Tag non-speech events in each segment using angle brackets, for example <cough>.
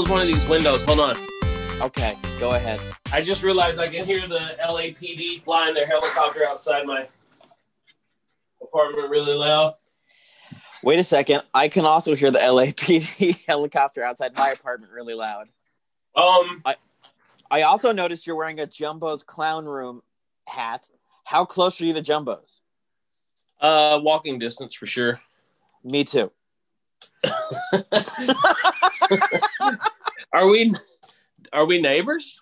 close one of these windows. Hold on. Okay, go ahead. I just realized I can hear the LAPD flying their helicopter outside my apartment really loud. Wait a second. I can also hear the LAPD <laughs> helicopter outside my apartment really loud. Um, I, I also noticed you're wearing a Jumbo's clown room hat. How close are you to Jumbo's? uh, walking distance for sure. Me too. <laughs> <laughs> Are we? Are we neighbors?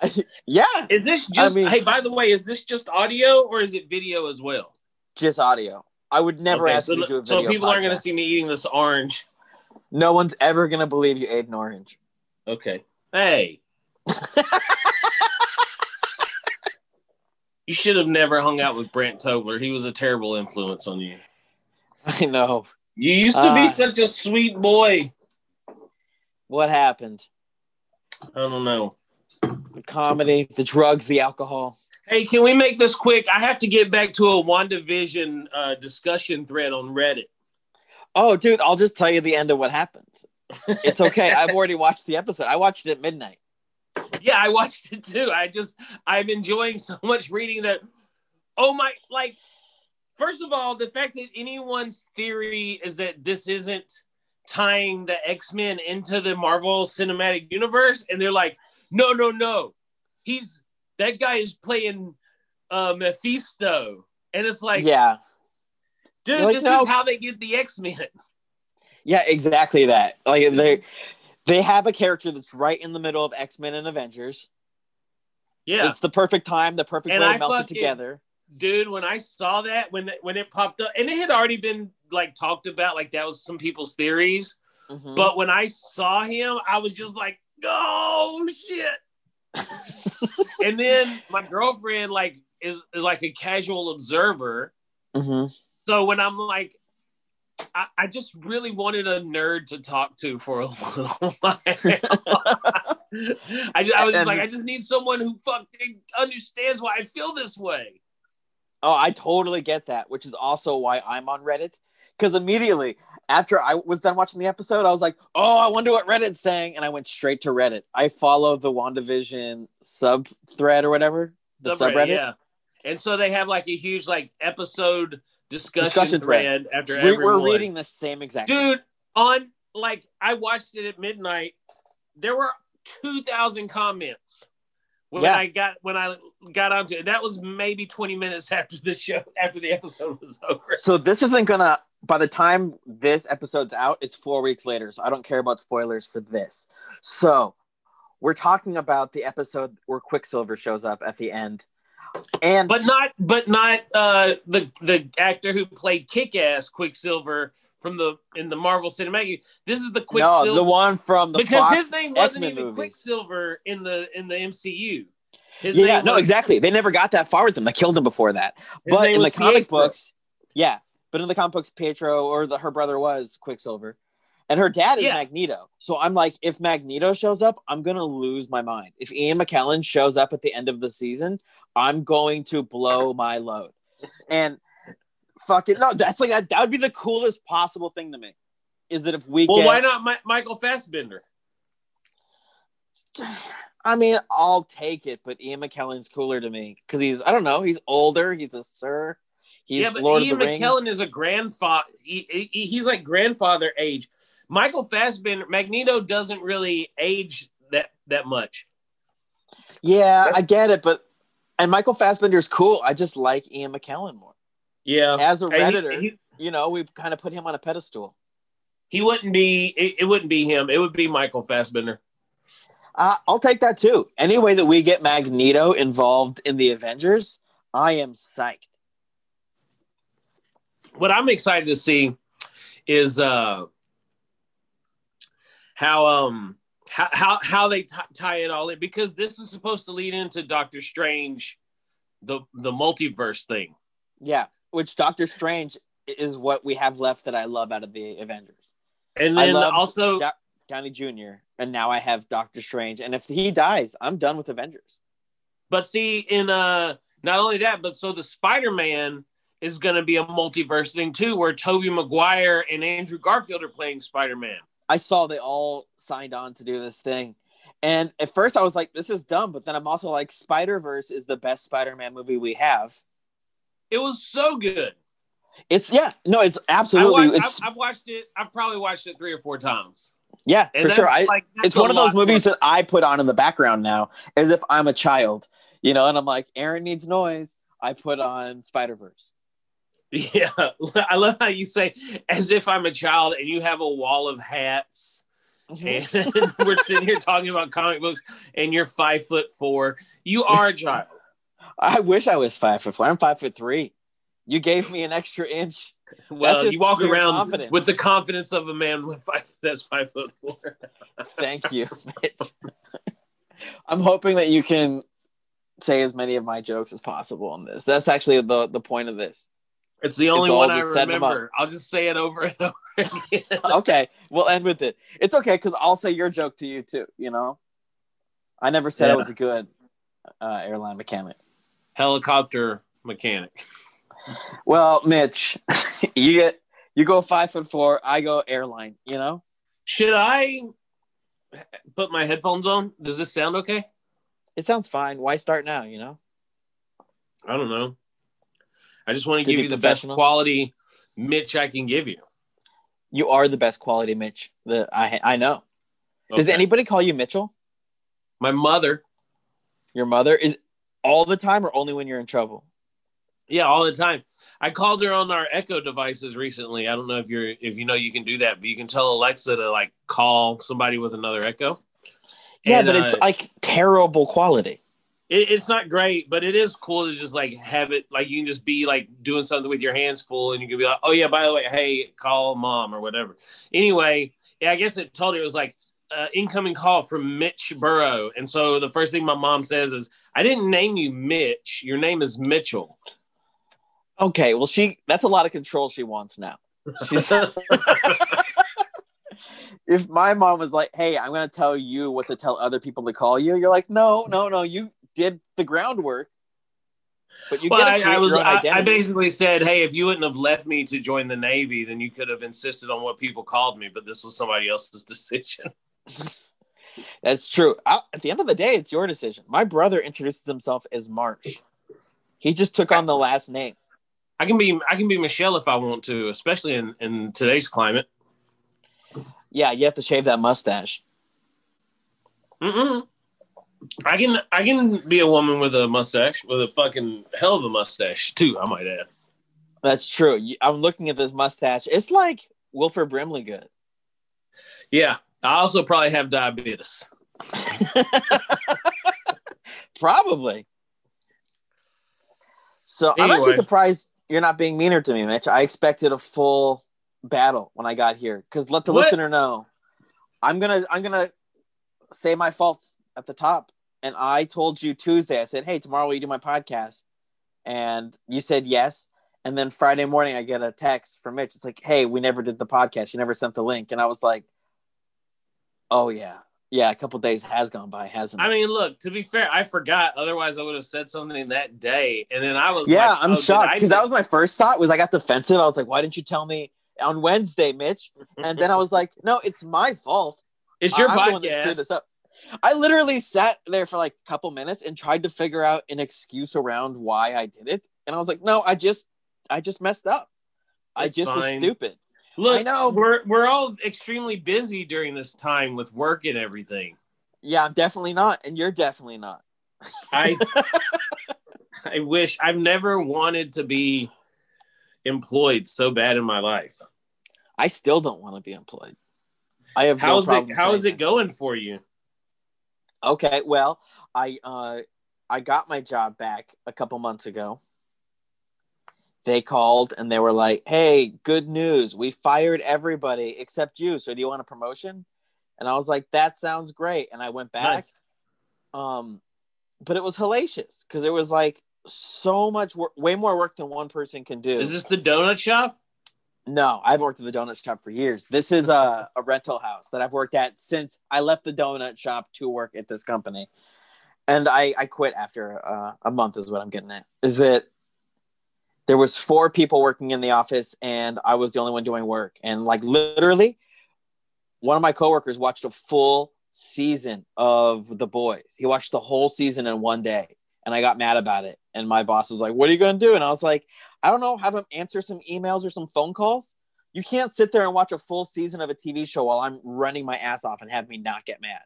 <laughs> Yeah, Is this just? mean- hey, by the way, is this just audio or is it video as well? just audio. I would never Okay, ask so, you to do a video. so people aren't going to see me eating this orange. No one's ever gonna believe you ate an orange. Okay. Hey. <laughs> you should have never hung out with Brent Tobler. He was a terrible influence on you. I know. You used to Uh, be such a sweet boy. What happened? I don't know. The comedy, the drugs, the alcohol. Hey, can we make this quick? I have to get back to a WandaVision uh, discussion thread on Reddit. Oh, dude, I'll just tell you the end of what happens. It's okay. I've <laughs> already watched the episode. I watched it at midnight. Yeah, I watched it too. I just I'm enjoying so much reading that. Oh my! Like, first of all, the fact that anyone's theory is that this isn't tying the X Men into the Marvel Cinematic Universe, and they're like, no, no, no, he's that guy is playing uh, Mephisto, and it's like, yeah. dude, like, this no. is how they get the X Men. Yeah, exactly that. Like they they have a character that's right in the middle of X-Men and Avengers. Yeah, It's the perfect time, the perfect And way I to melt it together. Dude when i saw that when when it popped up and it had already been like talked about like that was some people's theories Mhm. but when i saw him i was just like oh shit <laughs> and then my girlfriend like is, is like a casual observer Mhm. so when i'm like I, I just really wanted a nerd to talk to for a <laughs> little while. <laughs> I, just, I was just like, I just need someone who fucking understands why I feel this way. Oh, I totally get that, which is also why I'm on Reddit. Because immediately after I was done watching the episode, I was like, oh, I wonder what Reddit's saying. And I went straight to Reddit. I follow the WandaVision sub thread or whatever, the subreddit. yeah. And so they have like a huge like episode discussion, Discussion thread, after We, we're one. reading the same exact Dude, on like I watched it at midnight. There were two thousand comments when Yeah. I got when I got onto it. That was maybe twenty minutes <laughs> after the show after the episode was over. So this isn't gonna. By the time this episode's out, it's four weeks later. So I don't care about spoilers for this. So we're talking about the episode where Quicksilver shows up at the end, and But not but not uh the the actor who played kick ass Quicksilver from the in the Marvel Cinematic. This is the Quicksilver no, the one from the because Fox his name wasn't X-Men even movies. Quicksilver in the in the MCU. His yeah, name no, was- exactly. They never got that far with them. They killed him before that. but in the was comic Pietro. books, yeah. But in the comic books, Pietro or the, her brother was Quicksilver, and her dad is Yeah. Magneto. So I'm like, if Magneto shows up, I'm gonna lose my mind. If Ian McKellen shows up at the end of the season, I'm going to blow my load. And fucking no, that's like that. That would be the coolest possible thing to me. Is that if we Well, get? why not Mi- Michael Fassbender? <sighs> I mean, I'll take it, but Ian McKellen's cooler to me because he's I don't know, he's older, he's a sir, he's yeah, but Lord Ian of the Rings. McKellen is a grandfather. He, he- he's like grandfather age. Michael Fassbender, Magneto doesn't really age that that much. yeah, I get it, but and Michael Fassbender's cool. I just like Ian McKellen more. Yeah, As a And he- redditor, he, you know, we've kind of put him on a pedestal. he wouldn't be. It, it wouldn't be him. It would be Michael Fassbender. Uh, I'll take that too. Any way that we get Magneto involved in the Avengers, I am psyched. what I'm excited to see is uh how um how how, how they t- tie it all in because this is supposed to lead into Doctor Strange, the the multiverse thing. Yeah, which Doctor Strange is what we have left that I love out of the Avengers. And I then also Do- Downey Jr. and now I have Doctor Strange. And if he dies, I'm done with Avengers. But see, in uh, not only that, but so the Spider Man is going to be a multiverse thing too, where Tobey Maguire and Andrew Garfield are playing Spider Man. I saw they all signed on to do this thing. And at first I was like, this is dumb. But then I'm also like, Spider Verse is the best Spider Man movie we have. It was so good. It's, yeah, no, it's absolutely. Watched, it's, I've, I've, watched it. I've probably watched it three or four times. Yeah, and for sure. I, like, it's one of those movies that I put on in the background now as if I'm a child, you know, and I'm like, Aaron needs noise. I put on Spider Verse. <laughs> Yeah, I love how you say as if I'm a child and you have a wall of hats. Mm-hmm. And <laughs> we're sitting here talking about comic books, and you're five foot four. You are a child. I wish I was five foot four. I'm five foot three. You gave me an extra inch. Well, you walk around confidence. with the confidence of a man with five that's five foot four. Thank you, Mitch. I'm hoping that you can say as many of my jokes as possible on this. That's actually the the point of this. It's the only it's one I remember. I'll just say it over and over <laughs> again. okay, we'll end with it. It's okay because I'll say your joke to you too. You know, I never said yeah. I was a good uh, airline mechanic. Helicopter mechanic. Well, Mitch, <laughs> you get you go five foot four. I go airline. You know. Should I put my headphones on? Does this sound okay? It sounds fine. Why start now? You know. I don't know. I just want to give you the best quality Mitch I can give you. You are the best quality Mitch that I I know. Okay. Does anybody call you Mitchell? My mother. Your mother is all the time or only when you're in trouble? Yeah, all the time. I called her on our Echo devices recently. I don't know if you're if you know you can do that, but you can tell Alexa to like call somebody with another Echo. Yeah, and, but it's uh, like terrible quality it, it's not great, but it is cool to just like have it like you can just be like doing something with your hands full, and you can be like, oh yeah, by the way, hey, call mom or whatever. Anyway, yeah, I guess it told you it was like uh, incoming call from Mitch Burrow, and so the first thing my mom says is, I didn't name you Mitch, your name is Mitchell. Okay, well she that's a lot of control she wants now. She's <laughs> <laughs> if my mom was like, "Hey, I'm going to tell you what to tell other people to call you," you're like, "No, no, no, you did the groundwork. But you well, get I, I was I, I, basically said, hey, if you wouldn't have left me to join the Navy, then you could have insisted on what people called me. But this was somebody else's <laughs> decision. <laughs> That's true. I, at the end of the day, it's your decision. My brother introduces himself as March. He just took on the last name. I can be I can be Michelle if I want to, especially in, in today's climate. Yeah, you have to shave that mustache. Mm-mm. I can I can be a woman with a mustache, with a fucking hell of a mustache too. I might add. That's true. I'm looking at this mustache. It's like Wilford Brimley good. Yeah, I also probably have diabetes. <laughs> probably. So anyway. I'm actually surprised you're not being meaner to me, Mitch. I expected a full battle when I got here. Because let the what? listener know, I'm gonna I'm gonna say my faults at the top. And I told you Tuesday, I said, Hey, tomorrow will you do my podcast? And you said yes. And then Friday morning, I get a text from Mitch. It's like, Hey, we never did the podcast. You never sent the link. And I was like, Oh, yeah. Yeah, a couple days has gone by, hasn't it? I mean, look, to be fair, I forgot. Otherwise, I would have said something that day. And then I was Yeah, like, I'm oh, shocked because that was my first thought was I got defensive. I was like, why didn't you tell me on Wednesday, Mitch? And then I was like, no, it's my fault. It's your I'm podcast. The one that screwed this up. I literally sat there for like a couple minutes and tried to figure out an excuse around why I did it. And I was like, no, I just I just messed up. I just fine. was stupid. Look, I know we're we're all extremely busy during this time with work and everything. Yeah, I'm definitely not, and you're definitely not. I <laughs> I wish I've never wanted to be employed so bad in my life. I still don't want to be employed. I have how's no it how's it going for you? Okay, well, I uh, I got my job back a couple months ago. They called and they were like, "Hey, good news! We fired everybody except you. So do you want a promotion?" And I was like, "That sounds great." And I went back. Nice. Um, but it was hellacious because it was like so much work, way more work than one person can do. Is this the donut shop? No, I've worked at the donut shop for years. This is a, a rental house that I've worked at since I left the donut shop to work at this company. And I, I quit after uh, a month is what I'm getting at. Is that there was four people working in the office and I was the only one doing work. And like literally one of my coworkers watched a full season of The Boys. He watched the whole season in one day, and I got mad about it. And my boss was like, "What are you going to do?" And I was like, "I don't know. Have him answer some emails or some phone calls." You can't sit there and watch a full season of a TV show while I'm running my ass off and have me not get mad.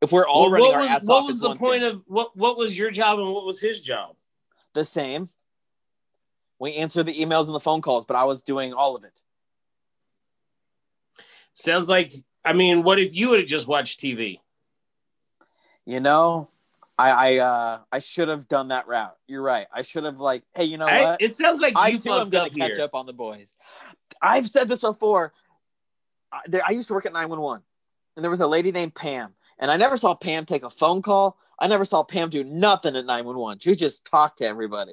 If we're all Well, running what our was, ass what off, what was the point thing. of what? What was your job and what was his job? the same. We answer the emails and the phone calls, but I was doing all of it. Sounds like. I mean, what if you would have just watched TV? You know, I I uh I should have done that route. You're right. I should have like, hey, you know I- what? it sounds like I you too am gonna up catch up on the boys. I've said this before. I, there, I used to work at 911, and there was a lady named Pam, and I never saw Pam take a phone call. I never saw Pam do nothing at 911. She just talked to everybody,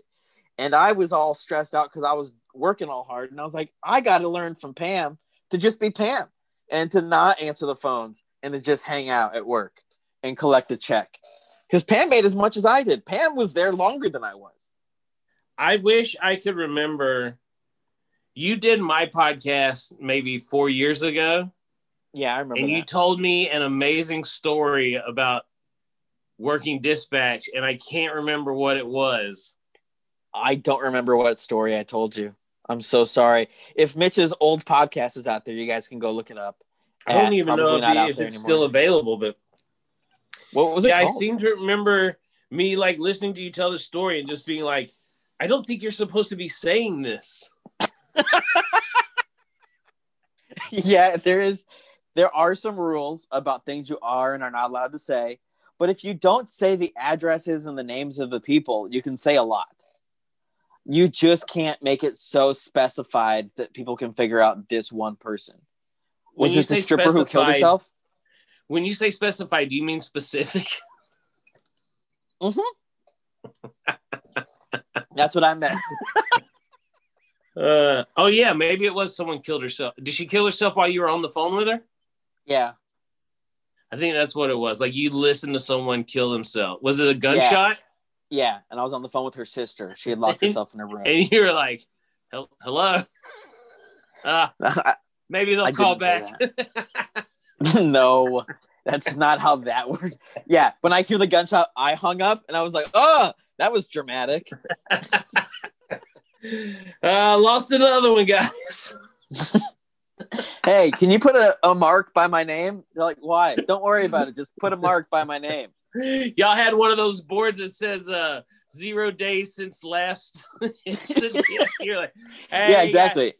and I was all stressed out because I was working all hard, and I was like, I got to learn from Pam to just be Pam and to not answer the phones and to just hang out at work and collect a check. Because Pam made as much as I did. Pam was there longer than I was. I wish I could remember. You did my podcast maybe four years ago, Yeah, I remember and that. you told me an amazing story about working dispatch, and I can't remember what it was. I don't remember what story I told you. I'm so sorry. If Mitch's old podcast is out there, you guys can go look it up. I don't even know if, out if it's anymore. still available, but What was it yeah, I seem to remember me like listening to you tell the story and just being like, I don't think you're supposed to be saying this. <laughs> yeah, there is. There are some rules about things you are and are not allowed to say. But if you don't say the addresses and the names of the people, you can say a lot. You just can't make it so specified that people can figure out this one person. Was this the stripper who killed herself? When you say specified, do you mean specific? That's what I meant. <laughs> Uh, oh yeah, maybe it was someone killed herself. Did she kill herself while you were on the phone with her? yeah. I think that's what it was. Like you listened to someone kill themselves. Was it a gunshot? Yeah. Yeah, and I was on the phone with her sister. She had locked herself in her room. And you were like, "Hello." <laughs> Uh, maybe they'll I call back. <laughs> no, that's not how that works. Yeah, when I hear the gunshot, I hung up and I was like, oh, that was dramatic. <laughs> uh, lost another one, guys. Hey, can you put a, a mark by my name? They're like, why? Don't worry about it. Just put a mark by my name. Y'all had one of those boards that says uh, zero days since last. <laughs> <laughs> You're like, hey, yeah, exactly.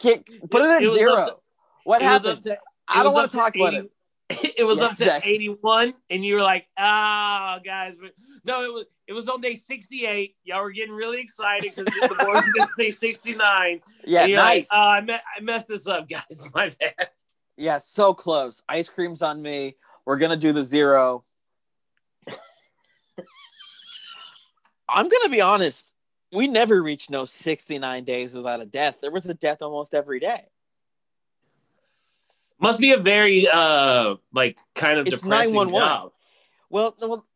Can't- put it at It zero. to- what happened? to, I don't want to talk about it. <laughs> It was Yeah, up to exactly. 81, and you were like, ah, guys. But no, it was it was on day 68. Y'all were getting really excited because the board was going to say 69. Yeah, you're nice. like, oh, I, me- I messed this up, guys. My bad. yeah, so close. Ice cream's on me. We're gonna do the zero. I'm gonna be honest. We never reached no 69 days without a death. There was a death almost every day. Must be a very uh like kind of It's depressing 911. job. Well, well,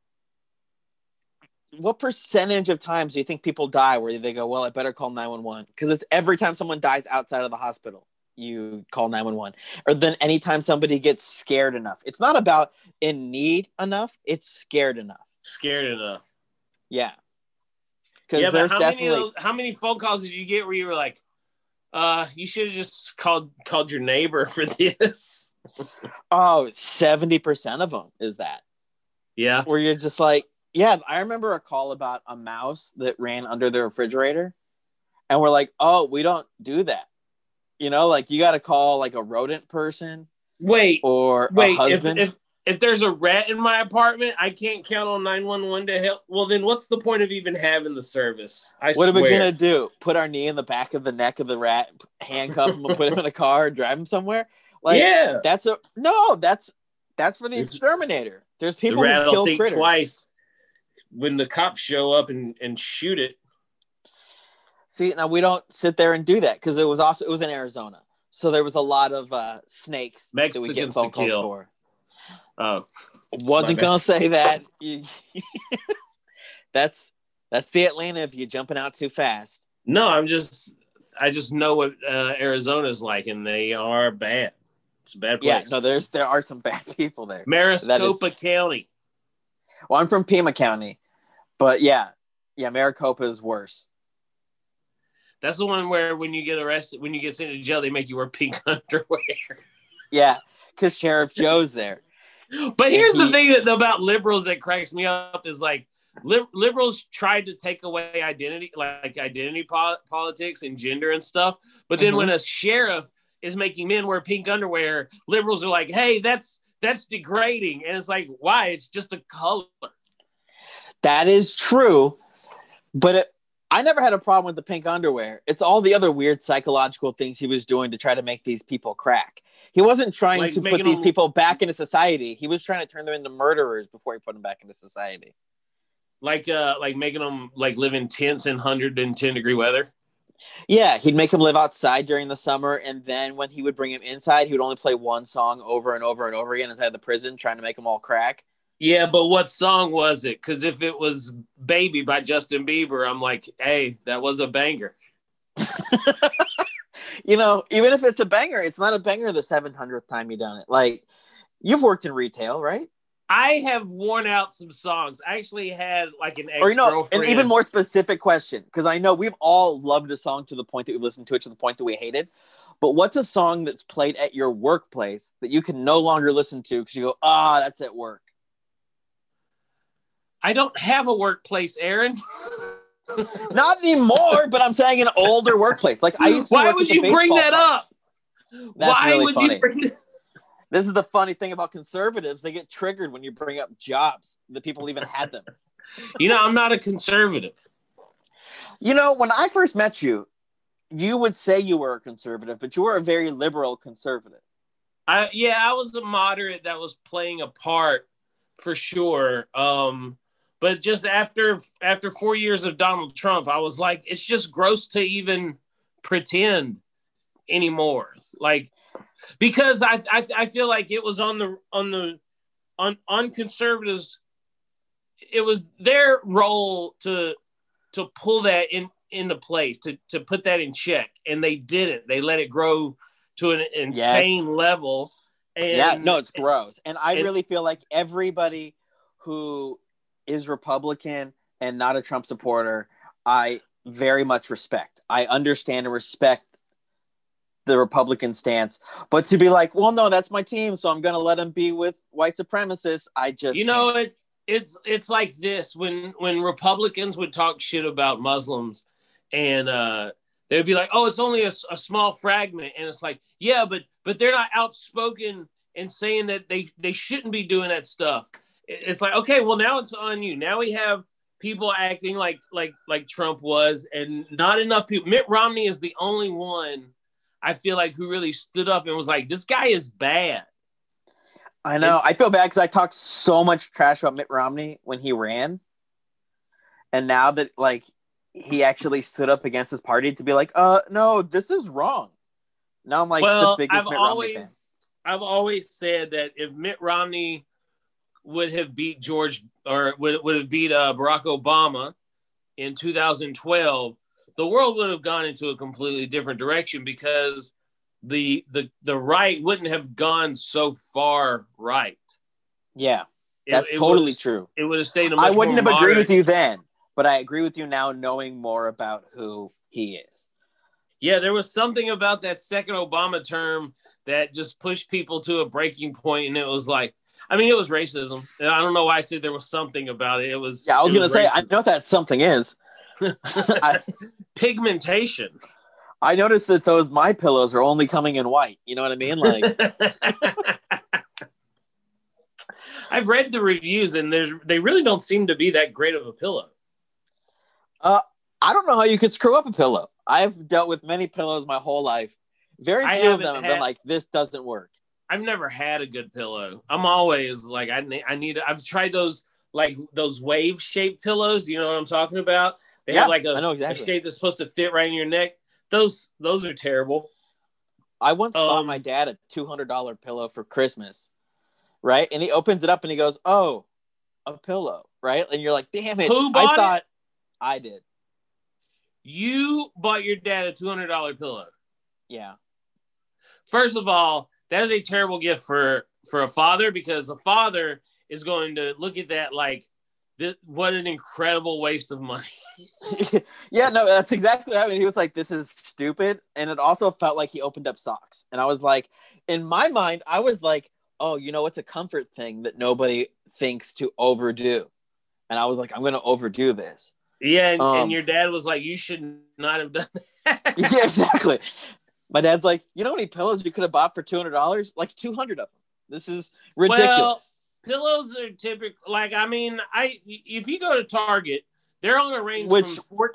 what percentage of times do you think people die where they go, "Well, I better call 911"? Because it's every time someone dies outside of the hospital, you call 911. Or then anytime somebody gets scared enough. It's not about in need enough; it's scared enough. Scared enough. Yeah. Because Yeah, but how many, definitely those- how many phone calls did you get where you were like, uh, you should have just called called your neighbor <laughs> for this? oh 70% of them is that Yeah. where you're just like, yeah, I remember a call about a mouse that ran under the refrigerator. And we're like, oh, we don't do that. You know, like you got to call like a rodent person Wait, or a wait. If, husband. if if there's a rat in my apartment, I can't count on nine one one to help. Well, then what's the point of even having the service? I what are we going to do? Put our knee in the back of the neck of the rat, handcuff him, and put him in a car and drive him somewhere? Like, yeah, that's a no, that's that's for the It's- exterminator. There's the people rat who kill think critters. twice when the cops show up and and shoot it. See, now we don't sit there and do that because it was also it was in Arizona, so there was a lot of uh, snakes that we get Mexicans phone calls for. Oh, Wasn't gonna say that. <laughs> That's that's the Atlanta of you jumping out too fast. no, I'm just I just know what uh, Arizona's like, and they are bad. It's a bad place. Yeah, no, there's there are some <laughs> bad people there. Maricopa County. Well, I'm from Pima County, but yeah, yeah, Maricopa is worse. That's the one where when you get arrested, when you get sent to jail, they make you wear pink <laughs> underwear. Yeah, because Sheriff Joe's there. But here's the thing that, about liberals that cracks me up is like li- liberals tried to take away identity, like identity po- politics and gender and stuff. But then Mhm. when a sheriff is making men wear pink underwear, liberals are like, "Hey, that's that's degrading," and it's like, why? It's just a color. That is true, but it, I never had a problem with the pink underwear. It's all the other weird psychological things he was doing to try to make these people crack. He wasn't trying Like to put these them- people back into society. He was trying to turn them into murderers before he put them back into society. Like uh, like making them like live in tents in hundred and ten degree weather. Yeah, he'd make him live outside during the summer, and then when he would bring him inside, he would only play one song over and over and over again inside the prison, trying to make them all crack. Yeah, but what song was it? Because if it was "Baby" by Justin Bieber, I'm like, hey, that was a banger. <laughs> you know, even if it's a banger, it's not a banger the 700th time you done it. Like, you've worked in retail, right? I have worn out some songs. I actually had like an ex Or, you know, an even more specific question, because I know we've all loved a song to the point that we've listened to it to the point that we hate it. But what's a song that's played at your workplace that you can no longer listen to because you go, ah, that's at work? I don't have a workplace, Aaron. <laughs> <laughs> Not anymore, but I'm saying an older workplace. Like I used to Why work would at the you bring that up? That's Why really would funny. you bring it? <laughs> This is the funny thing about conservatives. They get triggered when you bring up jobs. that people even had them. <laughs> You know, I'm not a conservative. You know, when I first met you, you would say you were a conservative, but you were a very liberal conservative. I yeah, I was a moderate that was playing a part for sure. Um, but just after after four years of Donald Trump, I was like, it's just gross to even pretend anymore. Like because I I, I feel like it was on the on the on on conservatives, it was their role to to pull that in into place to to put that in check, and they didn't. They let it grow to an insane level. And yeah, no, it's gross. And I and- really feel like everybody who is Republican and not a Trump supporter, I very much respect. I understand and respect the Republican stance. But to be like, well, no, that's my team, so I'm going to let him be with white supremacists, I just. you know it's it's it's like this when when republicans would talk shit about muslims and uh they'd be like oh it's only a small fragment and it's like yeah but but they're not outspoken and saying that they they shouldn't be doing that stuff it's like okay well now it's on you now we have people acting like like like trump was and not enough people mitt romney is the only one i feel like who really stood up and was like this guy is bad I know. I feel bad because I talked so much trash about Mitt Romney when he ran. And now that, like, he actually stood up against his party to be like, uh, no, this is wrong. Now I'm like well, the biggest I've Mitt always, Romney fan. I've always said that if Mitt Romney would have beat George or would, would have beat uh, Barack Obama in 2012, the world would have gone into a completely different direction because the the the right wouldn't have gone so far right. Yeah, that's it totally would, true. It would have stayed. A I wouldn't have agreed with you then, but I agree with you now knowing more about who he is. Yeah, there was something about that second Obama term that just pushed people to a breaking point, and it was like, I mean, it was racism. And I don't know why I said there was something about it. It was. Yeah, I was going to say, I know that something is. <laughs> I, pigmentation. I noticed that those My Pillows are only coming in white. You know what I mean? Like, <laughs> I've read the reviews, and there's they really don't seem to be that great of a pillow. Uh, I don't know how you could screw up a pillow. I've dealt with many pillows my whole life. Very few of them have had- been like, this doesn't work. I've never had a good pillow. I'm always like, I need, I need. I've tried those like those wave shaped pillows. Do you know what I'm talking about? They Yeah, have like a, know a shape that's supposed to fit right in your neck. Those those are terrible. I once bought Um, my dad a two hundred dollar pillow for Christmas, right? And he opens it up and he goes, "Oh, a pillow," right? And you're like, "Damn it!" Who I bought it? thought I did. You bought your dad a two hundred dollar pillow. Yeah, First of all, that is a terrible gift for for a father because a father is going to look at that like th- what an incredible waste of money. <laughs> yeah, no, that's exactly. I mean, he was like, "This is stupid," and it also felt like he opened up socks, and I was like, in my mind, I was like, "Oh, you know, it's a comfort thing that nobody thinks to overdo," and I was like, "I'm going to overdo this." Yeah, and, Um, and your dad was like, "You should not have done that." <laughs> yeah, exactly. My dad's like, "You know how many pillows you could have bought for two hundred dollars? Like two hundred of them. This is ridiculous." Well, Pillows are typical. Like, I mean, I if you go to Target, they're on a range Which- from four,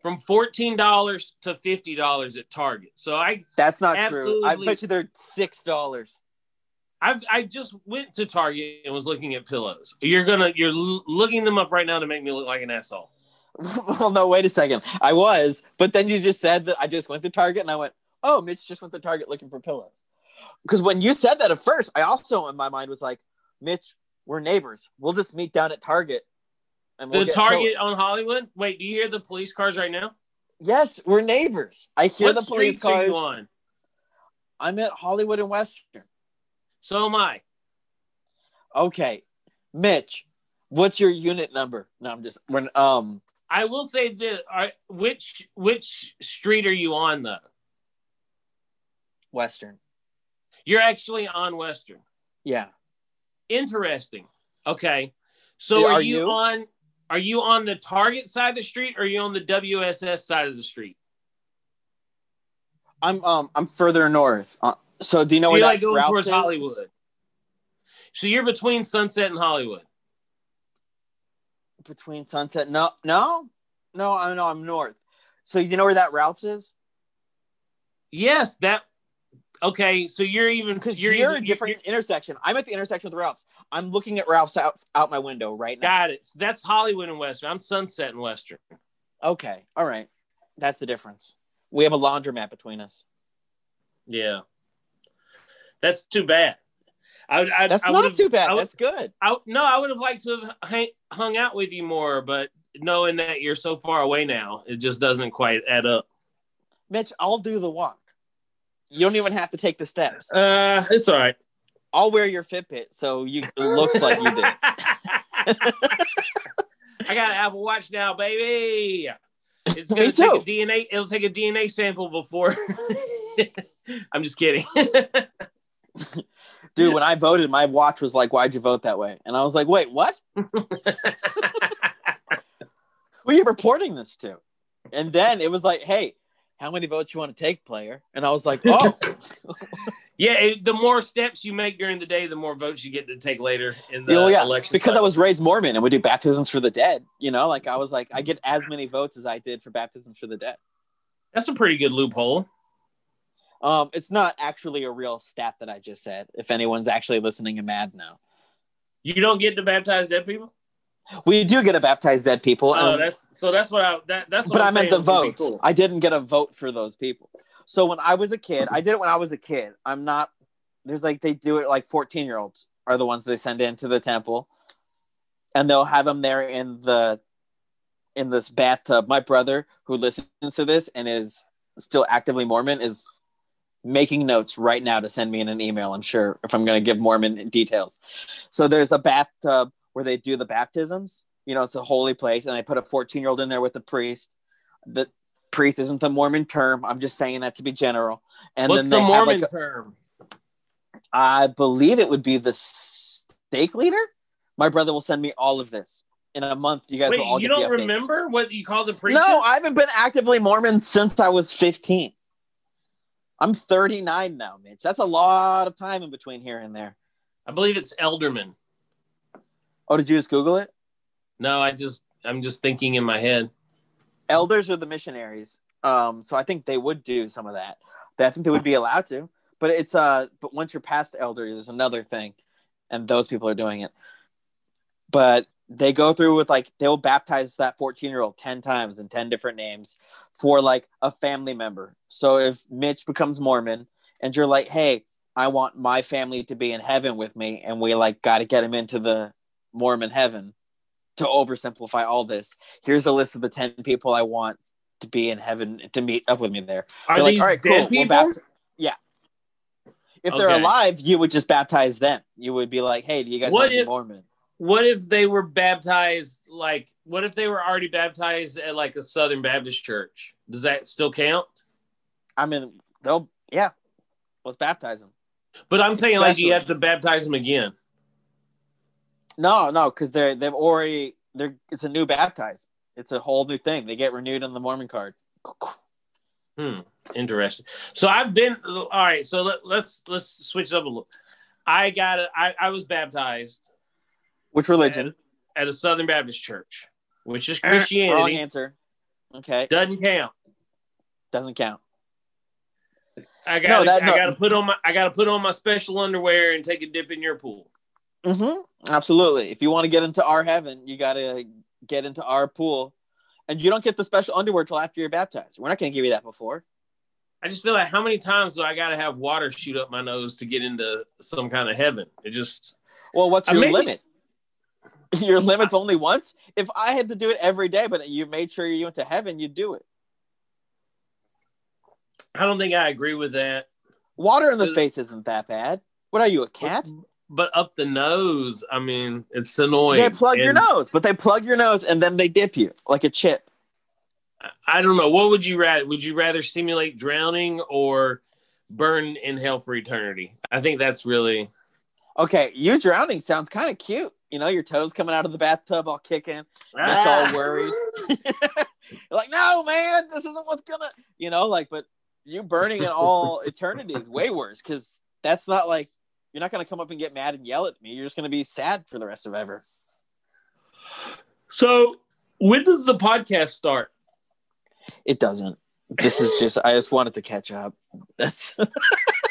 from fourteen dollars to fifty dollars at Target. So I That's not true. I bet you they're six dollars. I've I just went to Target and was looking at pillows. You're gonna you're l- looking them up right now to make me look like an asshole. <laughs> well, no, wait a second. I was, but then you just said that I just went to Target and I went, oh, Mitch just went to Target looking for pillows. Because when you said that at first, I also in my mind was like, Mitch, we're neighbors. We'll just meet down at Target. And we'll the get Target pillows." on Hollywood. Wait, do you hear the police cars right now? Yes, we're neighbors. I hear what the police streets are cars. you on? I'm at Hollywood and Western. So am I. Okay, Mitch, what's your unit number? No, I'm just when um I will say this: are, which which street are you on though? Western. You're actually on Western. Yeah. Interesting. Okay, so are, are you, you? on? Are you on the Target side of the street, or are you on the WSS side of the street? I'm um I'm further north. Uh, so do you know So where you're that like going towards is? Hollywood. So you're between Sunset and Hollywood. between Sunset. No, no, no. I know I'm north. So you know where that Ralph's is? Yes, that. Okay, so you're even Because you're, you're, even, a different intersection. I'm at the intersection with Ralph's. I'm looking at Ralph's out out my window right now. Got it. So that's Hollywood and Western. I'm Sunset and Western. Okay, all right. That's the difference. We have a laundromat between us. Yeah, that's too bad. I, I, That's I not too bad. I would- That's good. I, no, I would have liked to have hang, hung out with you more, but knowing that you're so far away now, it just doesn't quite add up. Mitch, I'll do the walk. You don't even have to take the steps. Uh, it's all right. I'll wear your Fitbit so you it looks like you did. <laughs> I got an Apple Watch now, baby. It's <laughs> Me gonna take a too. DNA. It'll take a DNA sample before. <laughs> I'm just kidding. Dude, when I voted, my watch was like, "Why'd you vote that way?" And I was like, "Wait, what? Who are you reporting this to?" And then it was like, "Hey, how many votes you want to take, player?" And I was like, <laughs> "Oh, yeah, it- the more steps you make during the day, the more votes you get to take later in the oh yeah," election. because I was raised Mormon and we do baptisms for the dead. You know, like I was like, I get as many votes as I did for baptisms for the dead. That's a pretty good loophole. Um, it's not actually a real stat that I just said. If anyone's actually listening and mad now, You don't get to baptize dead people. We do get to baptize dead people. Oh, and- that's so. That's what I. That, that's. What but I'm I meant the votes. cool. I didn't get a vote for those people. So when I was a kid, I did it when I was a kid. I'm not. There's like they do it like 14 year olds are the ones they send into the temple, and they'll have them there in the in this bathtub. My brother, who listens to this and is still actively Mormon, is making notes right now to send me in an email. I'm sure if I'm going to give Mormon details. So there's a bathtub where they do the baptisms. You know, it's a holy place, and they put a 14 year old in there with the priest. The priest isn't the Mormon term. I'm just saying that to be general. And What's then the Mormon like a- term? I believe it would be the stake leader. My brother will send me all of this in a month. You guys Wait, will all you don't remember what you call the preacher? No, I haven't been actively Mormon since I was 15. I'm 39 now, Mitch. That's a lot of time in between here and there. I believe it's Elderman. Oh, did you just Google it? No, I just I'm just thinking in my head. Elders are the missionaries. Um, so I think they would do some of that. I think they would be allowed to. But it's uh, but once you're past elder, there's another thing, and those people are doing it. But they go through with like they'll baptize that 14 year old 10 times in 10 different names for like a family member. So if Mitch becomes Mormon and you're like, hey, I want my family to be in heaven with me, and we like got to get him into the Mormon heaven to oversimplify all this. Here's a list of the 10 people I want to be in heaven to meet up with me there. Are They're like, these "All right, dead cool, we'll people? bapt- Yeah. If they're alive, you would just baptize them. You would be like, "Hey, do you guys What want to be Mormon?" What if they were baptized? Like, what if they were already baptized at like a Southern Baptist church? Does that still count? I mean, they'll yeah. Let's baptize them. But I'm saying like you have to baptize them again. No, no, because they're they've already they're it's a new baptize. It's a whole new thing. They get renewed on the Mormon card. Hmm. Interesting. So I've been all right. So let, let's let's switch it up a little. I got it. I, I was baptized Which religion? at a Southern Baptist church, which is Christianity. Wrong answer. Okay, Doesn't count. doesn't count. I got No, that- I got to put on my I got to put on my special underwear and take a dip in your pool. Mm-hmm. Absolutely. If you want to get into our heaven, you got to get into our pool, and you don't get the special underwear till after you're baptized. We're not going to give you that before. I just feel like how many times do I got to have water shoot up my nose to get into some kind of heaven? It just Well, what's your maybe- limit? <laughs> Your limit's only once. If I had to do it every day, but you made sure you went to heaven, you'd do it. I don't think I agree with that. Water in the face isn't that bad. What are you, a cat? But up the nose, I mean, it's annoying. They plug your nose, but they plug your nose and then they dip you like a chip. I- don't know. What would you rather? Would you rather simulate drowning or burn in hell for eternity? I think that's really. Okay, you drowning sounds kind of cute. You know, your toes coming out of the bathtub all kicking. Mitch Ah! all worried. <laughs> Like, no, man, this isn't what's gonna, you know, like, but you burning in all <laughs> eternity is way worse because that's not like you're not gonna come up and get mad and yell at me. You're just gonna be sad for the rest of ever. So, when does the podcast start? It doesn't. This is just. I just wanted to catch up. That's.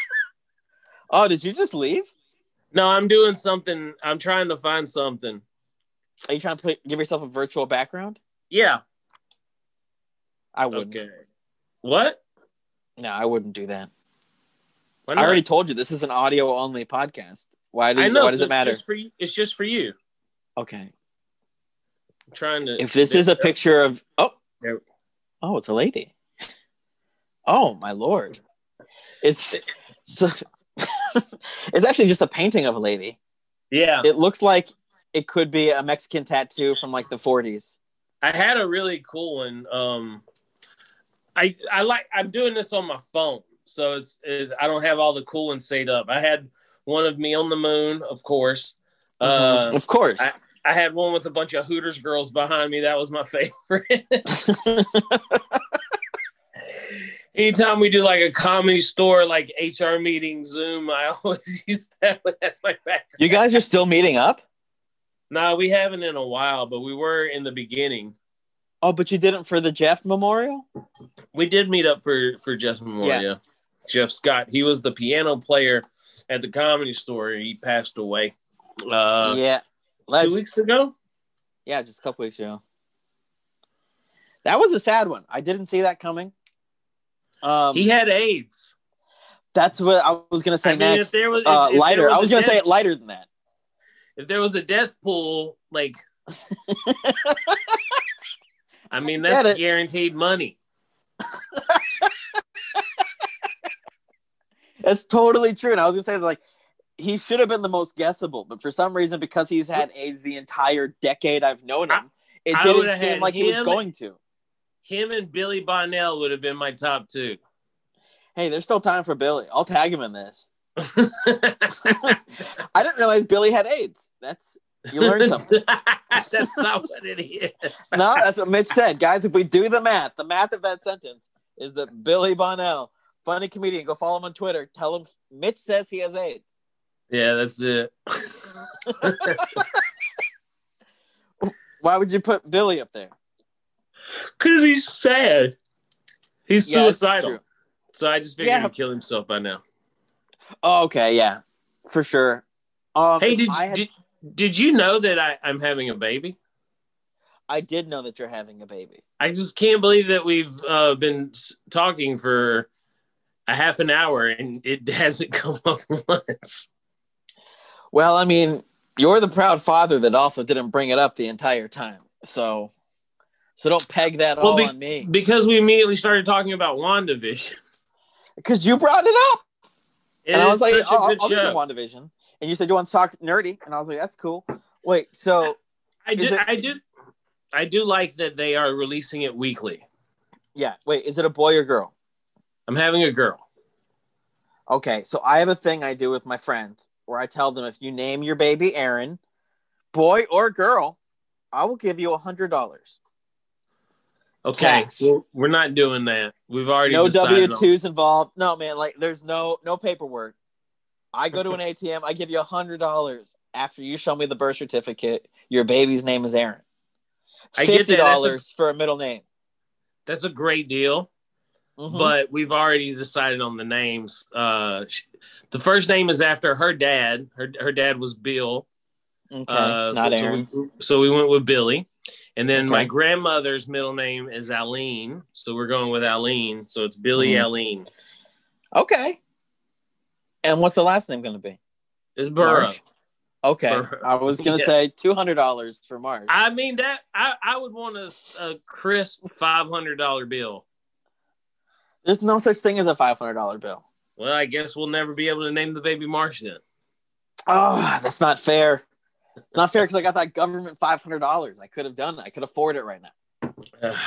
<laughs> oh, did you just leave? No, I'm doing something. I'm trying to find something. Are you trying to put, give yourself a virtual background? Yeah. I wouldn't. Okay. What? No, I wouldn't do that. I already told you this is an audio only podcast. Why do I know. why does so it matter? It's just for you. It's just for you. Okay. I'm trying to. If this is a picture of oh oh, it's a lady. Oh my lord, it's so, <laughs> it's actually just a painting of a lady. Yeah. It looks like it could be a Mexican tattoo from like the 40s. I had a really cool one. Um, I I like I'm doing this on my phone, so it's, it's I don't have all the cool ones set up. I had one of me on the moon, of course. Uh, of course. I had one with a bunch of Hooters girls behind me. That was my <laughs> favorite. <laughs> Anytime we do like a comedy store, like HR meeting, Zoom, I <laughs> always use that as my background. you guys are still meeting up? No, we haven't in a while, but we were in the beginning. Oh, but you didn't for the Jeff Memorial? We did meet up for for Jeff Memorial. Yeah. Jeff Scott. He was the piano player at the comedy store. He passed away uh, yeah. two weeks ago. Yeah, just a couple weeks ago. That was a sad one. I didn't see that coming. Um, He had AIDS. that's what I was gonna say I mean, next. if there was if- uh, if lighter. I a was gonna death- say it lighter than that. if there was a death pool, like, <laughs> I mean, that's guaranteed money. <laughs> That's totally true. And I was gonna say like he should have been the most guessable, but for some reason, because he's had AIDS the entire decade I've known him, it I didn't seem like he was going to. Him and Billy Bonnell would have been my top two. Hey, there's still time for Billy. I'll tag him in this. <laughs> I didn't realize Billy had AIDS. That's you learned <laughs> something. that's not what it is. <laughs> no, that's what Mitch said. Guys, if we do the math, the math of that sentence is that Billy Bonnell, funny comedian, go follow him on Twitter. Tell him Mitch says he has AIDS. Yeah, that's it. <laughs> Why would you put Billy up there? Because he's sad. He's Yeah, suicidal. So I just figured Yeah. he'd kill himself by now. Oh, okay, yeah, for sure. Um, Hey, did, had- did did you know that I, I'm having a baby? I did know that you're having a baby. I just can't believe that we've uh, been talking for a half an hour and it <laughs> hasn't come up once. Well, I mean, you're the proud father that also didn't bring it up the entire time. So, so don't peg that Well, all be- on me Because we immediately started talking about WandaVision. because you brought it up. It and I was like, oh, I'll do show. some WandaVision. And you said you want to talk nerdy, and I was like, that's cool. Wait, so I do, it- I do, I do like that they are releasing it weekly. yeah, wait, is it a boy or girl? I'm having a girl. Okay, so I have a thing I do with my friends where I tell them if you name your baby Aaron, boy or girl, I will give you a hundred dollars. Okay, Cash. we're not doing that. We've already No W twos involved. No, man, like there's no no paperwork. I go to an <laughs> ATM, I give you a hundred dollars after you show me the birth certificate. Your baby's name is Aaron. I get Fifty that. That's a- dollars for a middle name. That's a great deal, Mhm. but we've already decided on the names. Uh, sh- the first name is after her dad. Her her dad was Bill. okay, Uh, not so, Aaron. So we, so we went with Billy. And then my grandmother's middle name is Aline. So we're going with Aline. So it's Billy Mhm. Aline. Okay. And what's the last name going to be? It's Burrow. Marsh? Okay, Burrow. I was going <laughs> to Yeah. say two hundred dollars for Marsh. I mean that I, I would want a, a crisp five hundred dollar bill. There's no such thing as a five hundred dollar bill. Well, I guess we'll never be able to name the baby Marsh then. Oh, that's not fair. It's not fair because I got that government five hundred dollars. I could have done it. I could afford it right now. <sighs>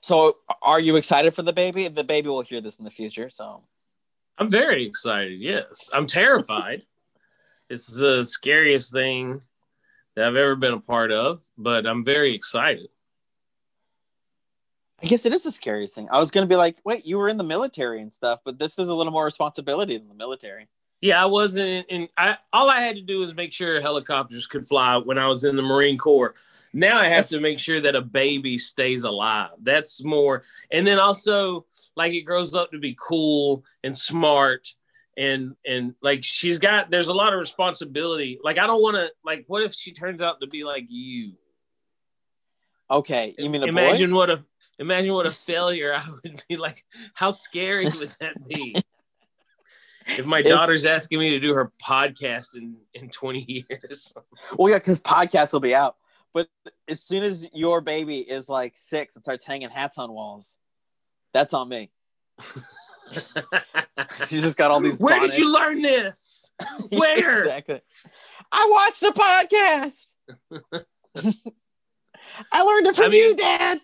So, are you excited for the baby? The baby will hear this in the future. So, I'm very excited. Yes, I'm terrified. <laughs> it's the scariest thing that I've ever been a part of, but I'm very excited. I guess it is the scariest thing. I was going to be like, wait, you were in the military and stuff, but this is a little more responsibility than the military. Yeah, I wasn't in. in I all I had to do was make sure helicopters could fly when I was in the Marine Corps. Now I have That's- to make sure that a baby stays alive. That's more, and then also like it grows up to be cool and smart, and and like she's got. There's a lot of responsibility. Like I don't want to. Like what if she turns out to be like you? Okay, you mean a imagine boy? what a imagine what a failure I would be like. How scary would that be? <laughs> If my daughter's asking me to do her podcast in, in 20 years. <laughs> Well, yeah, because podcasts will be out. But as soon as your baby is like six and starts hanging hats on walls, that's on me. <laughs> She just got all these. Where did you learn this? Where? exactly. I watched a podcast. I learned it from I mean- you, Dad.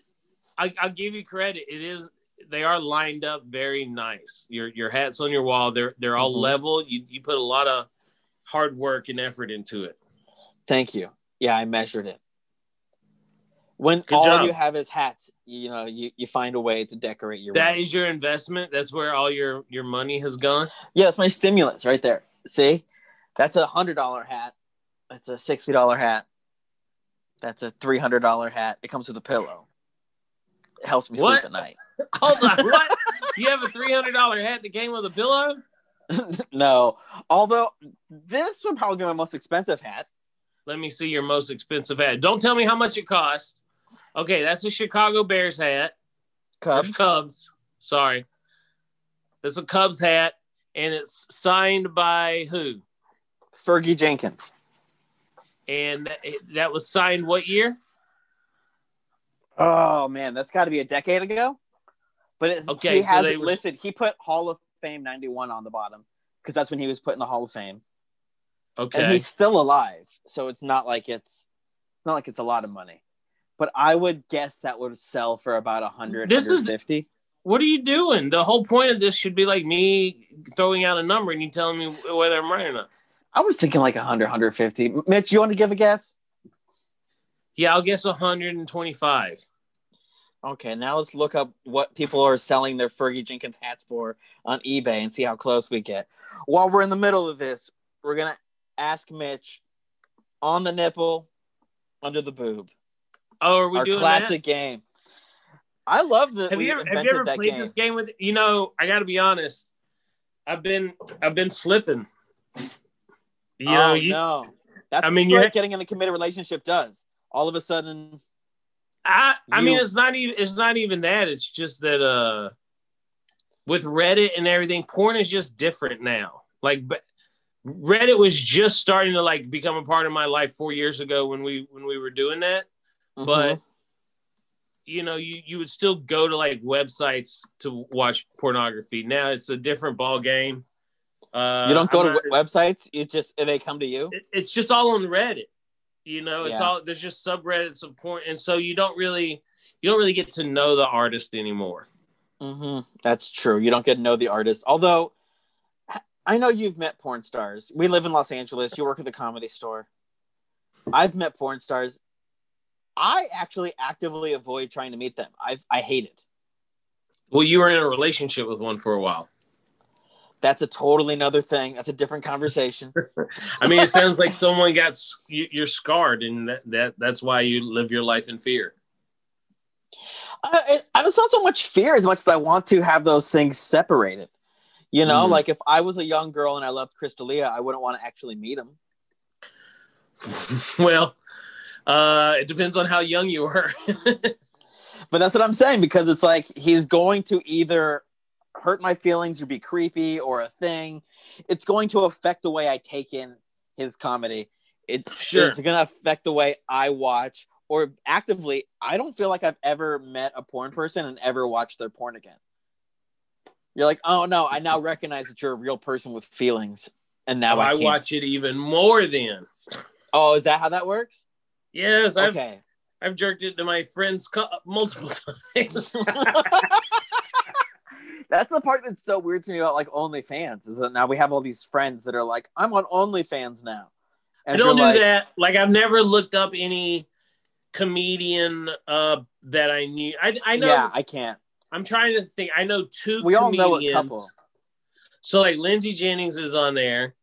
I, I'll give you credit. It is they are lined up very nice. Your your hats on your wall, they're they're all Mhm. level. You you put a lot of hard work and effort into it. Thank you. Yeah, I measured it. When Good all job. you have is hats, you know, you, you find a way to decorate your That room. is your investment. That's where all your your money has gone. Yeah, that's my stimulus right there. See? That's a hundred dollar hat. That's a sixty dollar hat. That's a three hundred dollar hat. It comes with a pillow. It helps me What? sleep at night. <laughs> Hold on, what? <laughs> You have a three hundred dollar hat that came with a pillow? <laughs> no. Although this would probably be my most expensive hat. Let me see your most expensive hat. Don't tell me how much it cost. Okay, that's a Chicago Bears hat. Cubs. Cubs. Sorry. That's a Cubs hat, and it's signed by who? Fergie Jenkins. And that, that was signed what year? Oh man, that's got to be a decade ago. But it's, Okay, he so has it were- listed. He put Hall of Fame '91 on the bottom because that's when he was put in the Hall of Fame, Okay, and he's still alive. So it's not like it's not like it's a lot of money. But I would guess that would sell for about 100, This is- 150. What are you doing? The whole point of this should be like me throwing out a number and you telling me whether I'm right or not. I was thinking like 100, 150. Mitch, you want to give a guess? Yeah, I'll guess 125. Okay, now let's look up what people are selling their Fergie Jenkins hats for on eBay and see how close we get. While we're in the middle of this, we're gonna ask Mitch on the nipple, under the boob. Oh, are we our doing classic game. I love that that? Have you ever have you ever that played game. this game with you know, I gotta be honest. I've been I've been slipping. You oh, know, oh you no, that's I mean, what you're- getting in a committed relationship does. All of a sudden, I I mean it's not even it's not even that. It's just that uh with Reddit and everything, porn is just different now. Like but Reddit was just starting to like become a part of my life four years ago when we when we were doing that. But Mhm. you know, you you would still go to like websites to watch pornography. Now it's a different ball game. Uh, you don't go I'm to not- websites. You just they come to you. it- it's just all on Reddit. You know, it's Yeah. all there's just subreddits of porn, and so you don't really you don't really get to know the artist anymore. hmm That's true. You don't get to know the artist. Although, I know you've met porn stars. We live in Los Angeles. You work at the comedy store. I've met porn stars. I actually actively avoid trying to meet them. I I hate it. Well, you were in a relationship with one for a while. That's a totally another thing. That's a different conversation. <laughs> I mean, it sounds like someone got you- you're scarred, and that, that that's why you live your life in fear. Uh, it, it's not so much fear as much as I want to have those things separated. You know, Mhm. like if I was a young girl and I loved Chris D'Elia, I wouldn't want to actually meet him. <laughs> well, uh, it depends on how young you were. <laughs> But that's what I'm saying because it's like he's going to either hurt my feelings or be creepy or a thing. It's going to affect the way I take in his comedy. It, Sure. It's going to affect the way I watch or actively. I don't feel like I've ever met a porn person and ever watched their porn again. You're like, oh no, I now recognize that you're a real person with feelings. And now Oh, I, I watch it even more then. Oh, is that how that works? Yes, I've Okay. I've jerked it to my friends multiple <laughs> times. <laughs> That's the part that's so weird to me about like OnlyFans is that now we have all these friends that are like, I'm on OnlyFans now. I don't do like, that. Like I've never looked up any comedian uh that I knew. I I know Yeah, I can't. I'm trying to think. I know two We all know a couple, So like Lindsay Jennings is on there.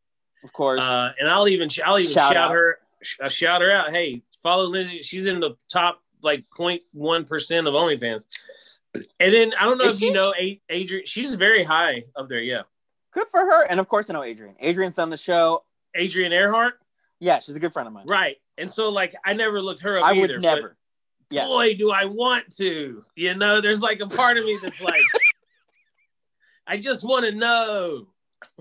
of course. Uh, and I'll even I'll even Shout shout, her sh- uh, shout her out. Hey, follow Lindsay. She's in the top like 0.1 percent of OnlyFans. And then I don't know Is if she? you know Adrian. She's very high up there. Yeah, Good for her. And of course, I know Adrian. Adrian's on the show. Adrian Earhart. Yeah, she's a good friend of mine. Right. And so like I never looked her up. I would either, but never. Yeah. Boy, do I want to. You know, there's like a part of me that's like, <laughs> I just want to know,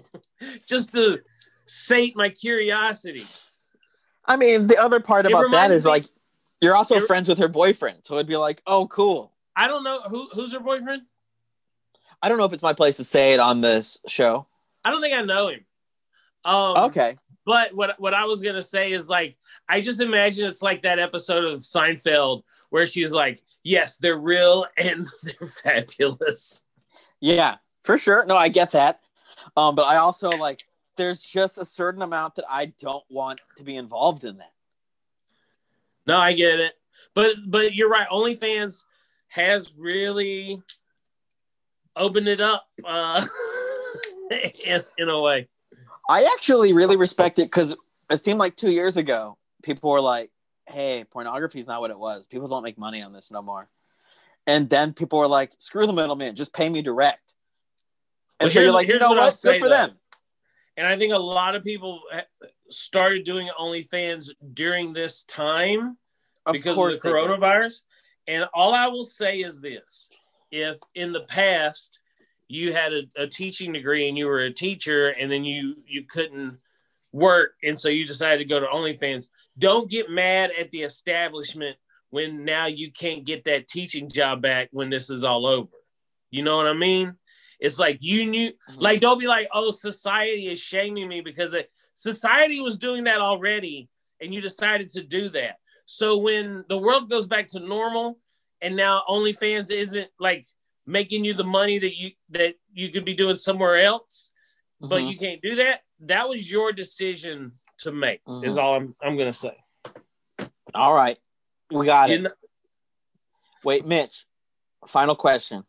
<laughs> just to sate my curiosity. I mean, the other part It about that is me- like, you're also It- friends with her boyfriend. So it'd be like, oh, cool. I don't know who who's her boyfriend. I don't know if it's my place to say it on this show. I don't think I know him. Um, Okay. But what what I was gonna say is like I just imagine it's like that episode of Seinfeld where she's like, "Yes, they're real and <laughs> they're fabulous." Yeah, for sure. No, I get that. Um, but I also like there's just a certain amount that I don't want to be involved in that. No, I get it. But but you're right. OnlyFans has really opened it up uh, <laughs> in, in a way. I actually really respect it because it seemed like two years ago people were like, "Hey, pornography is not what it was. People don't make money on this no more." And then people were like, "Screw the middleman, just pay me direct." And Well, so you're like, "You know what what? say, Good for though. them." And I think a lot of people started doing OnlyFans during this time Of because of the coronavirus. And all I will say is this if in the past you had a, a teaching degree and you were a teacher and then you you couldn't work and so you decided to go to OnlyFans, don't get mad at the establishment when now you can't get that teaching job back when this is all over. You know what I mean? It's like you knew Mhm. like don't be like, "Oh, society is shaming me because it, society was doing that already and you decided to do that." So when the world goes back to normal and now OnlyFans isn't like making you the money that you that you could be doing somewhere else, but Mhm. you can't do that, that was your decision to make. Is Mhm. all I'm I'm to say. All right, we got You it. know- Wait, Mitch. Final question: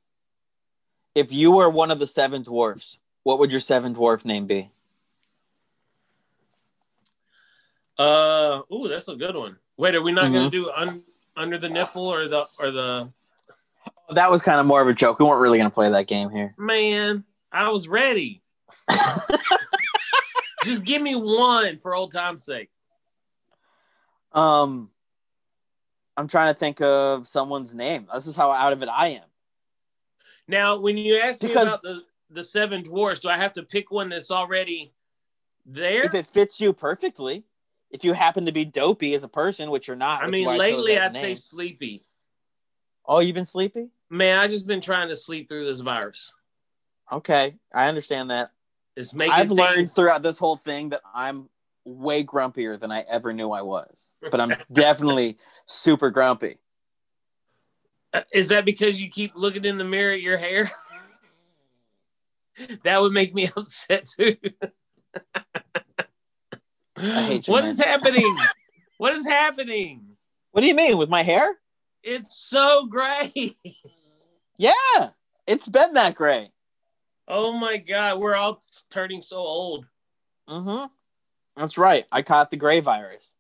If you were one of the seven dwarfs, what would your seven dwarf name be? uh, ooh, that's a good one. Wait, are we not going Mhm. to do un, under the nipple or the or the That was kind of more of a joke. We weren't really going to play that game here. man? I was ready. <laughs> Just give me one for old time's sake. Um, I'm trying to think of someone's name. This is how out of it I am. Now, when you ask me about the the seven dwarfs, do I have to pick one that's already there? If it fits you perfectly, if you happen to be dopey as a person, which you're not, I mean, is why I chose lately a I'd say sleepy. Oh, you've been sleepy? Man, I just been trying to sleep through this virus. Okay, I understand that. It's making I've learned throughout this whole thing that I'm way grumpier than I ever knew I was. <laughs> But I'm definitely super grumpy. Uh, Is that because you keep looking in the mirror at your hair? <laughs> that would make me <laughs> upset too. I hate you, What is Mitch. happening? what is happening? What do you mean with my hair? It's so gray. Yeah, it's been that gray. Oh my god, we're all turning so old. Mm-hmm. That's right. I caught the gray virus.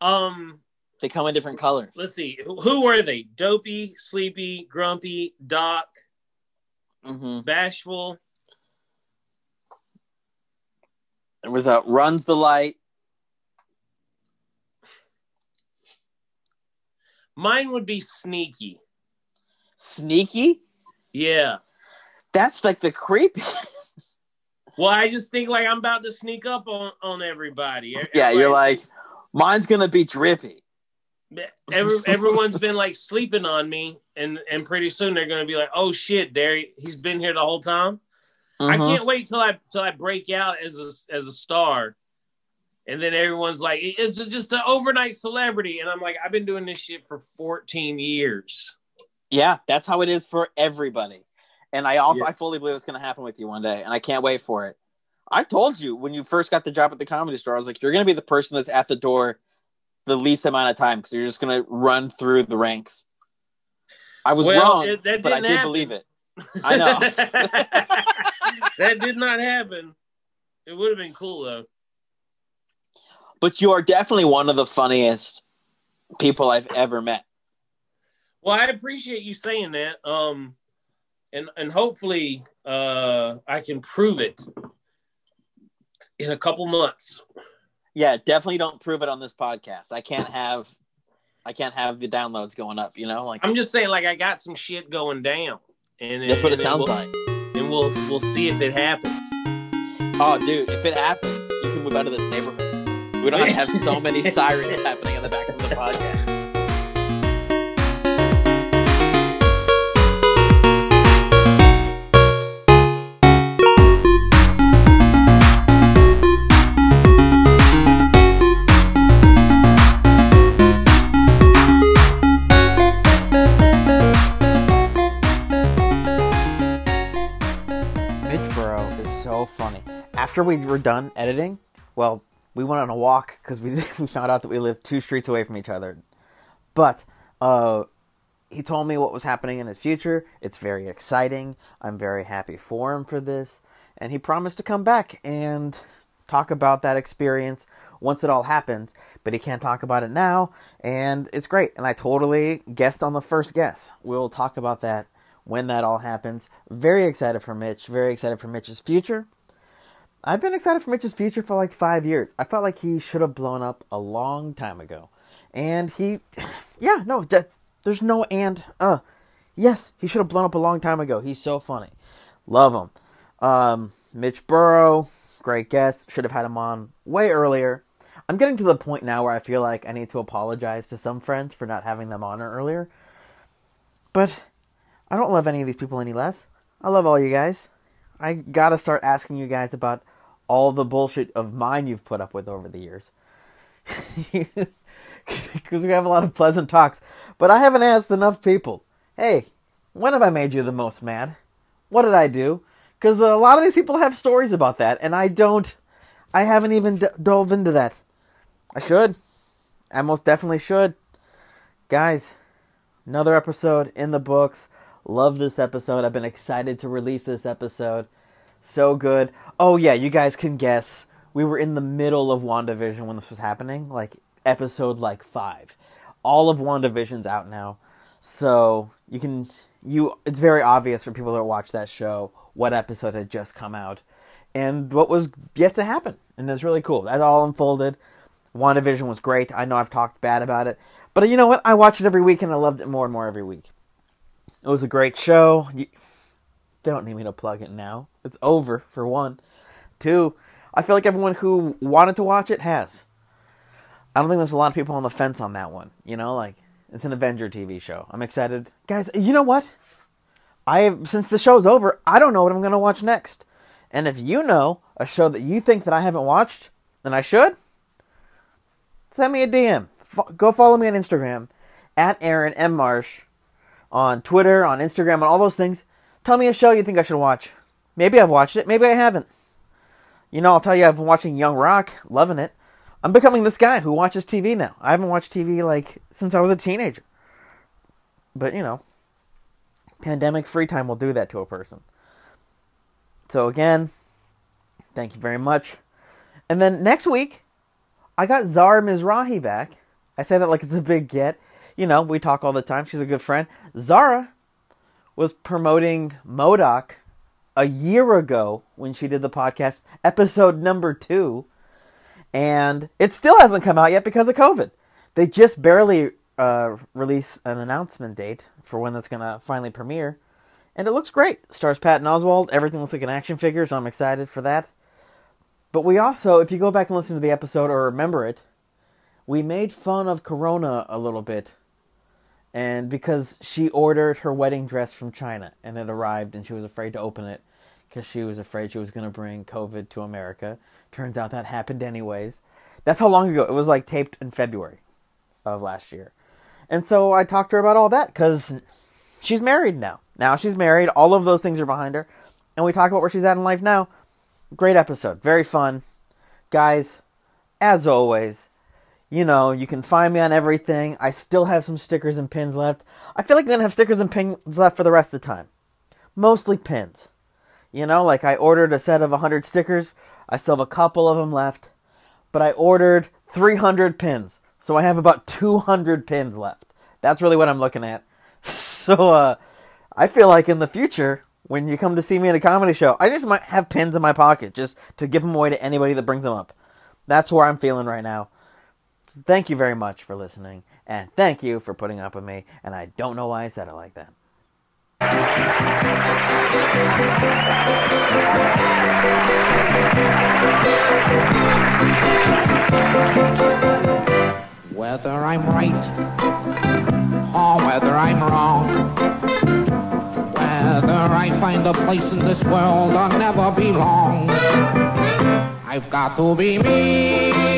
Um, They come in different colors. let's see. Who, who were they? Dopey, sleepy, grumpy, Doc, Mm-hmm. bashful. There was a runs the light. Mine would be sneaky. Sneaky. Yeah. That's like the creepy. Well, I just think like I'm about to sneak up on on everybody. yeah, you're like, mine's gonna be drippy. Every, everyone's been like sleeping on me, and and pretty soon they're gonna be like, "Oh shit, there he's been here the whole time." I Mhm. can't wait till I till I break out as a as a star, and then everyone's like, "It's just an overnight celebrity," and I'm like, "I've been doing this shit for 14 years." Yeah, that's how it is for everybody. And I also Yeah. I fully believe it's gonna happen with you one day, and I can't wait for it. I told you when you first got the job at the comedy store, I was like, you're gonna be the person that's at the door the least amount of time because you're just gonna run through the ranks. I was Well, wrong, it- but I did happen. believe it. <laughs> I know. <laughs> <laughs> that did not happen. It would have been cool though. but you are definitely one of the funniest people I've ever met. Well, I appreciate you saying that. Um, and and hopefully, uh, I can prove it in a couple months. Yeah, definitely don't prove it on this podcast. I can't have I can't have the downloads going up, you know? Like I'm just saying, like I got some shit going down, and that's what it and sounds we'll- like. And we'll we'll see if it happens. Oh, dude, if it happens, you can move out of this neighborhood. We don't <laughs> have so many sirens <laughs> happening in the back of the podcast. After we were done editing, well, we went on a walk because we <laughs> we found out that we lived two streets away from each other. But uh, he told me what was happening in his future. It's very exciting. I'm very happy for him for this, and he promised to come back and talk about that experience once it all happens. But he can't talk about it now, and it's great. And I totally guessed on the first guess. We'll talk about that when that all happens. Very excited for Mitch. Very excited for Mitch's future. I've been excited for Mitch's future for like five years. I felt like he should have blown up a long time ago. And he, <sighs> yeah, no, there's no and, uh, yes, he should have blown up a long time ago. He's so funny. Love him. Um, Mitch Burrow, great guest. Should have had him on way earlier. I'm getting to the point now where I feel like I need to apologize to some friends for not having them on earlier. But I don't love any of these people any less. I love all you guys. I gotta start asking you guys about all the bullshit of mine you've put up with over the years. <laughs> Because we have a lot of pleasant talks. But I haven't asked enough people hey, when have I made you the most mad? What did I do? Because a lot of these people have stories about that, and I don't. I haven't even d- delved into that. I should. I most definitely should. Guys, another episode in the books. Love this episode. I've been excited to release this episode. So good. Oh, yeah, you guys can guess. We were in the middle of WandaVision when this was happening, like episode like five. All of WandaVision's out now. So you can you it's very obvious for people that watch that show what episode had just come out and what was yet to happen. And it's really cool. That all unfolded. WandaVision was great. I know I've talked bad about it. But you know what? I watch it every week and I loved it more and more every week. It was a great show. You, they don't need me to plug it now. It's over, for one. Two, I feel like everyone who wanted to watch it has. I don't think there's a lot of people on the fence on that one. You know, like, It's an Avenger TV show. I'm excited, guys. You know what? I have, since the show's over, I don't know what I'm gonna watch next. And if you know a show that you think that I haven't watched, and I should, send me a DM. F- go follow me on Instagram at Aaron M Marsh on Twitter, on Instagram, on all those things. Tell me a show you think I should watch. Maybe I've watched it. Maybe I haven't. You know, I'll tell you, I've been watching Young Rock, loving it. I'm becoming this guy who watches TV now. I haven't watched TV like since I was a teenager. But you know, pandemic free time will do that to a person. So again, thank you very much. And then next week, I got Zara Mizrahi back. I say that like it's a big get. You know, we talk all the time. She's a good friend. Zara was promoting M.O.D.O.K. a year ago when she did the podcast, episode number two, and it still hasn't come out yet because of COVID. They just barely uh, released an announcement date for when that's going to finally premiere, and it looks great. Stars Patton Oswalt. Everything looks like an action figure, so I'm excited for that. But we also, if you go back and listen to the episode or remember it, we made fun of Corona a little bit. And because she ordered her wedding dress from China and it arrived and she was afraid to open it because she was afraid she was going to bring COVID to America. Turns out that happened anyways. That's how long ago. It was like taped in February of last year. And so I talked to her about all that because she's married now. Now she's married. All of those things are behind her. And we talk about where she's at in life now. Great episode. Very fun. Guys, as always, you know, you can find me on everything. I still have some stickers and pins left. I feel like I'm going to have stickers and pins left for the rest of the time. Mostly pins. You know, like I ordered a set of 100 stickers. I still have a couple of them left. But I ordered 300 pins. So I have about 200 pins left. That's really what I'm looking at. <laughs> so uh, I feel like in the future, when you come to see me at a comedy show, I just might have pins in my pocket just to give them away to anybody that brings them up. That's where I'm feeling right now. So thank you very much for listening, and thank you for putting up with me. And I don't know why I said it like that. Whether I'm right or whether I'm wrong, whether I find a place in this world or never belong, I've got to be me.